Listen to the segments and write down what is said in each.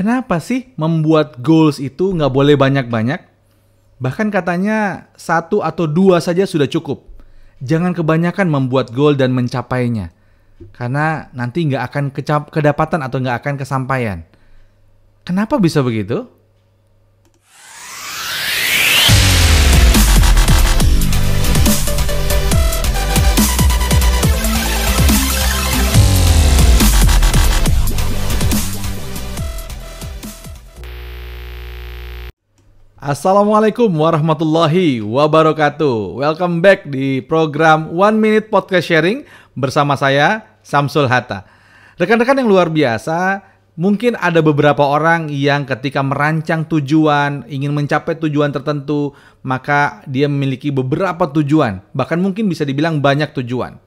Kenapa sih membuat goals itu nggak boleh banyak-banyak? Bahkan katanya satu atau dua saja sudah cukup. Jangan kebanyakan membuat goal dan mencapainya. Karena nanti nggak akan kedapatan atau nggak akan kesampaian. Kenapa bisa begitu? Assalamualaikum warahmatullahi wabarakatuh. Welcome back di program One Minute Podcast Sharing bersama saya Samsul Hatta. Rekan-rekan yang luar biasa, mungkin ada beberapa orang yang ketika merancang tujuan, ingin mencapai tujuan tertentu, maka dia memiliki beberapa tujuan, bahkan mungkin bisa dibilang banyak tujuan.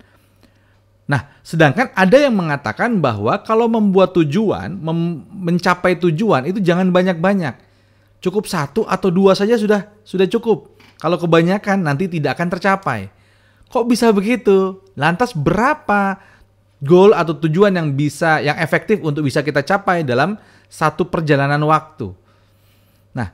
Nah, sedangkan ada yang mengatakan bahwa kalau membuat tujuan, mencapai tujuan itu jangan banyak-banyak Cukup satu atau dua saja sudah sudah cukup. Kalau kebanyakan nanti tidak akan tercapai. Kok bisa begitu? Lantas berapa goal atau tujuan yang bisa yang efektif untuk bisa kita capai dalam satu perjalanan waktu? Nah,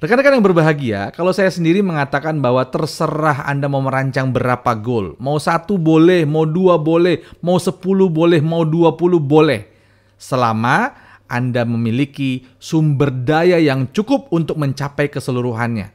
rekan-rekan yang berbahagia, kalau saya sendiri mengatakan bahwa terserah Anda mau merancang berapa goal. Mau satu boleh, mau dua boleh, mau sepuluh boleh, mau dua puluh boleh. Selama anda memiliki sumber daya yang cukup untuk mencapai keseluruhannya.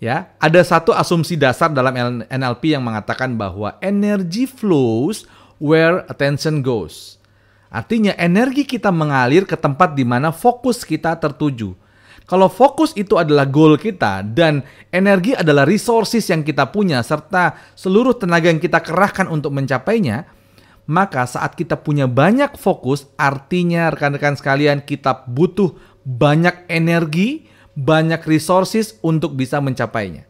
Ya, ada satu asumsi dasar dalam NLP yang mengatakan bahwa energy flows where attention goes. Artinya energi kita mengalir ke tempat di mana fokus kita tertuju. Kalau fokus itu adalah goal kita dan energi adalah resources yang kita punya serta seluruh tenaga yang kita kerahkan untuk mencapainya, maka saat kita punya banyak fokus, artinya rekan-rekan sekalian kita butuh banyak energi, banyak resources untuk bisa mencapainya.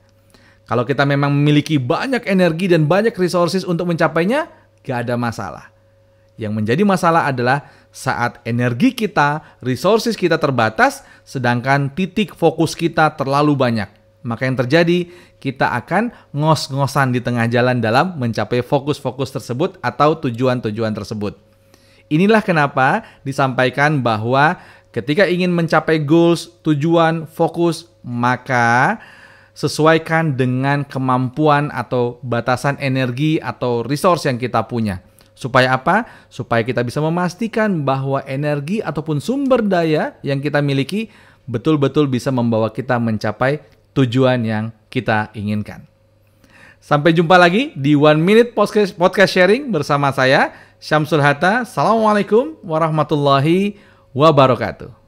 Kalau kita memang memiliki banyak energi dan banyak resources untuk mencapainya, gak ada masalah. Yang menjadi masalah adalah saat energi kita, resources kita terbatas, sedangkan titik fokus kita terlalu banyak. Maka yang terjadi, kita akan ngos-ngosan di tengah jalan dalam mencapai fokus-fokus tersebut atau tujuan-tujuan tersebut. Inilah kenapa disampaikan bahwa ketika ingin mencapai goals, tujuan, fokus, maka sesuaikan dengan kemampuan atau batasan energi atau resource yang kita punya. Supaya apa? Supaya kita bisa memastikan bahwa energi ataupun sumber daya yang kita miliki betul-betul bisa membawa kita mencapai tujuan yang kita inginkan. Sampai jumpa lagi di One Minute Podcast, Sharing bersama saya, Syamsul Hatta. Assalamualaikum warahmatullahi wabarakatuh.